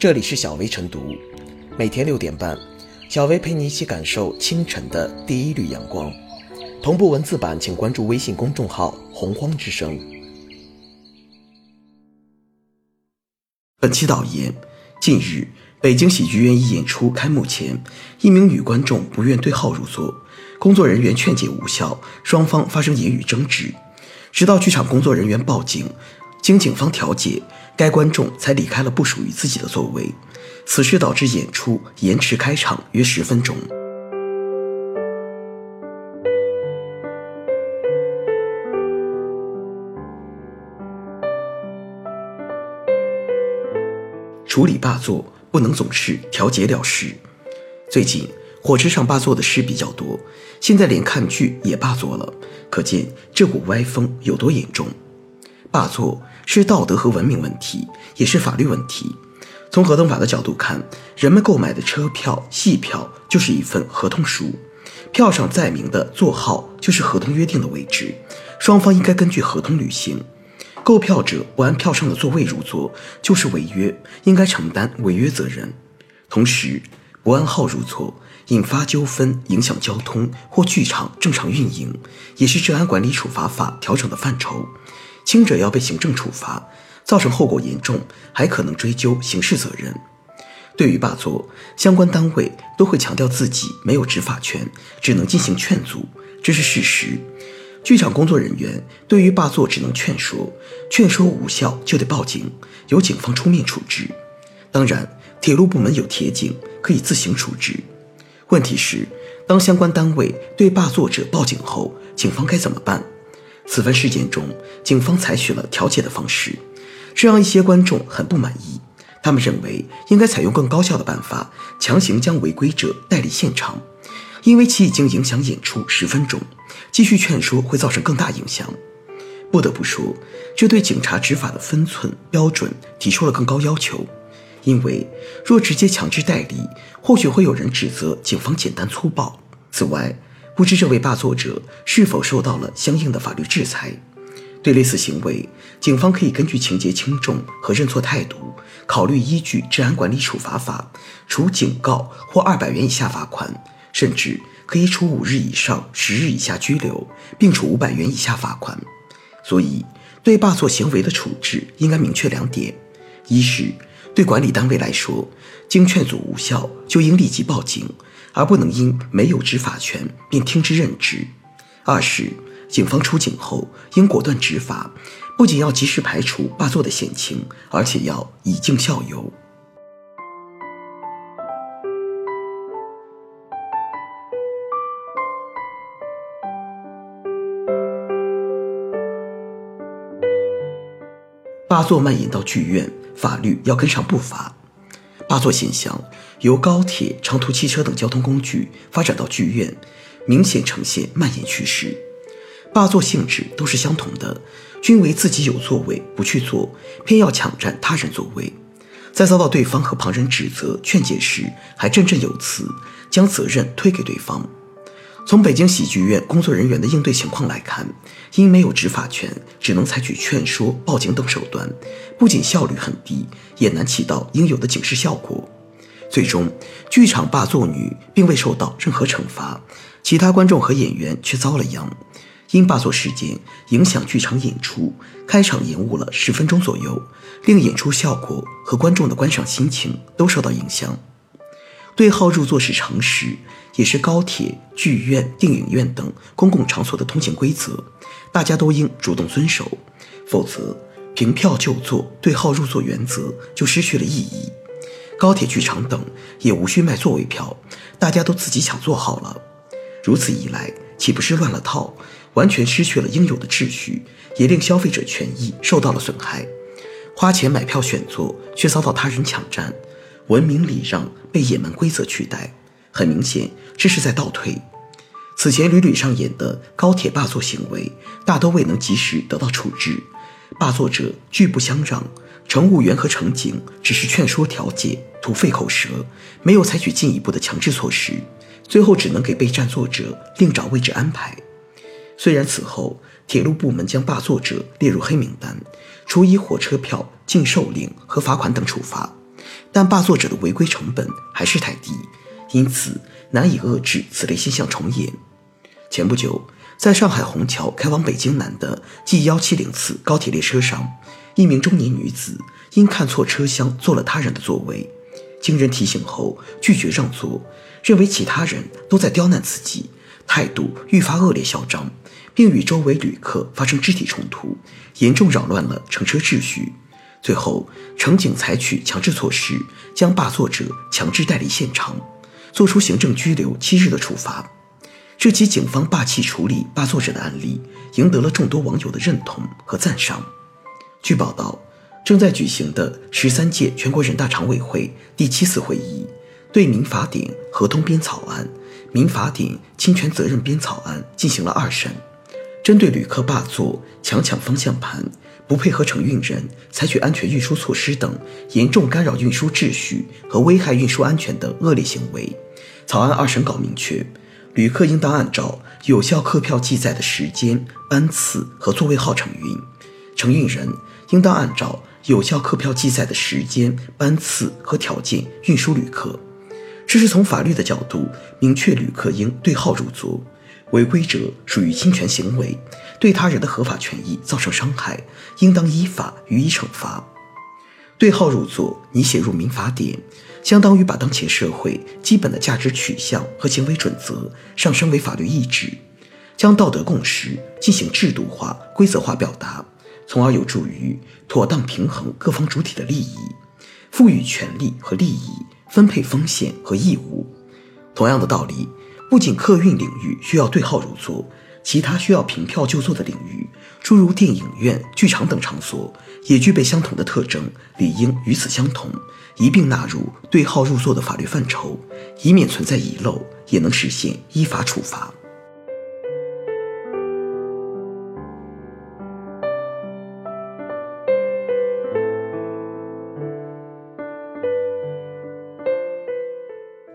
这里是小薇晨读，每天六点半，小薇陪你一起感受清晨的第一缕阳光。同步文字版，请关注微信公众号“洪荒之声”。本期导言：近日，北京喜剧院一演出开幕前，一名女观众不愿对号入座，工作人员劝解无效，双方发生言语争执，直到剧场工作人员报警。经警方调解，该观众才离开了不属于自己的座位。此事导致演出延迟开场约十分钟。处理霸座不能总是调解了事。最近火车上霸座的事比较多，现在连看剧也霸座了，可见这股歪风有多严重。霸座是道德和文明问题，也是法律问题。从合同法的角度看，人们购买的车票、戏票就是一份合同书，票上载明的座号就是合同约定的位置，双方应该根据合同履行。购票者不按票上的座位入座，就是违约，应该承担违约责任。同时，不按号入座，引发纠纷、影响交通或剧场正常运营，也是治安管理处罚法调整的范畴。轻者要被行政处罚，造成后果严重，还可能追究刑事责任。对于霸座，相关单位都会强调自己没有执法权，只能进行劝阻，这是事实。剧场工作人员对于霸座只能劝说，劝说无效就得报警，由警方出面处置。当然，铁路部门有铁警，可以自行处置。问题是，当相关单位对霸座者报警后，警方该怎么办？此番事件中，警方采取了调解的方式，这让一些观众很不满意。他们认为应该采用更高效的办法，强行将违规者带离现场，因为其已经影响演出十分钟，继续劝说会造成更大影响。不得不说，这对警察执法的分寸标准提出了更高要求。因为若直接强制带离，或许会有人指责警方简单粗暴。此外，不知这位霸座者是否受到了相应的法律制裁？对类似行为，警方可以根据情节轻重和认错态度，考虑依据《治安管理处罚法》处警告或二百元以下罚款，甚至可以处五日以上十日以下拘留，并处五百元以下罚款。所以，对霸座行为的处置应该明确两点：一是对管理单位来说，经劝阻无效，就应立即报警。而不能因没有执法权便听之任之。二是，警方出警后应果断执法，不仅要及时排除霸座的险情，而且要以儆效尤。霸座蔓延到剧院，法律要跟上步伐。霸座现象由高铁、长途汽车等交通工具发展到剧院，明显呈现蔓延趋势。霸座性质都是相同的，均为自己有座位不去坐，偏要抢占他人座位，在遭到对方和旁人指责劝解时，还振振有词，将责任推给对方。从北京喜剧院工作人员的应对情况来看，因没有执法权，只能采取劝说、报警等手段，不仅效率很低，也难起到应有的警示效果。最终，剧场霸座女并未受到任何惩罚，其他观众和演员却遭了殃。因霸座事件影响剧场演出，开场延误了十分钟左右，令演出效果和观众的观赏心情都受到影响。对号入座是常识。也是高铁、剧院、电影院等公共场所的通行规则，大家都应主动遵守，否则凭票就座、对号入座原则就失去了意义。高铁、剧场等也无需卖座位票，大家都自己抢座好了。如此一来，岂不是乱了套，完全失去了应有的秩序，也令消费者权益受到了损害。花钱买票选座，却遭到他人抢占，文明礼让被野蛮规则取代。很明显，这是在倒退。此前屡屡上演的高铁霸座行为，大都未能及时得到处置，霸座者拒不相让，乘务员和乘警只是劝说调解，图费口舌，没有采取进一步的强制措施，最后只能给被占座者另找位置安排。虽然此后铁路部门将霸座者列入黑名单，处以火车票禁售令和罚款等处罚，但霸座者的违规成本还是太低，因此难以遏制此类现象重演。前不久，在上海虹桥开往北京南的 G 幺七零次高铁列车上，一名中年女子因看错车厢坐了他人的座位，经人提醒后拒绝让座，认为其他人都在刁难自己，态度愈发恶劣嚣张，并与周围旅客发生肢体冲突，严重扰乱了乘车秩序。最后，乘警采取强制措施，将霸座者强制带离现场，作出行政拘留七日的处罚。这起警方霸气处理霸座者的案例，赢得了众多网友的认同和赞赏。据报道，正在举行的十三届全国人大常委会第七次会议，对民法典合同编草案、民法典侵权责任编草案进行了二审，针对旅客霸座、强抢方向盘。不配合承运人采取安全运输措施等严重干扰运输秩序和危害运输安全的恶劣行为，草案二审稿明确，旅客应当按照有效客票记载的时间、班次和座位号承运，承运人应当按照有效客票记载的时间、班次和条件运输旅客。这是从法律的角度明确旅客应对号入座。违规者属于侵权行为，对他人的合法权益造成伤害，应当依法予以惩罚。对号入座拟写入民法典，相当于把当前社会基本的价值取向和行为准则上升为法律意志，将道德共识进行制度化、规则化表达，从而有助于妥当平衡各方主体的利益，赋予权利和利益，分配风险和义务。同样的道理。不仅客运领域需要对号入座，其他需要凭票就座的领域，诸如电影院、剧场等场所，也具备相同的特征，理应与此相同，一并纳入对号入座的法律范畴，以免存在遗漏，也能实现依法处罚。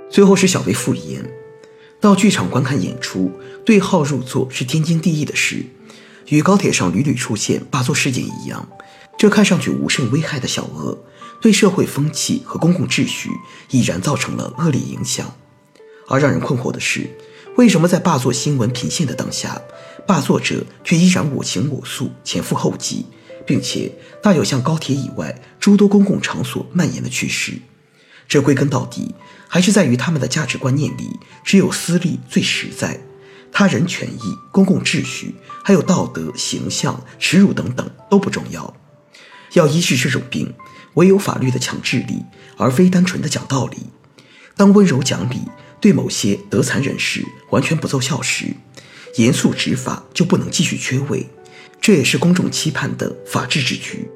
最后是小薇复言。到剧场观看演出，对号入座是天经地义的事，与高铁上屡屡出现霸座事件一样。这看上去无甚危害的小恶，对社会风气和公共秩序已然造成了恶劣影响。而让人困惑的是，为什么在霸座新闻频现的当下，霸座者却依然我行我素、前赴后继，并且大有向高铁以外诸多公共场所蔓延的趋势？这归根到底。还是在于他们的价值观念里，只有私利最实在，他人权益、公共秩序，还有道德形象、耻辱等等都不重要。要医治这种病，唯有法律的强制力，而非单纯的讲道理。当温柔讲理对某些德残人士完全不奏效时，严肃执法就不能继续缺位。这也是公众期盼的法治之局。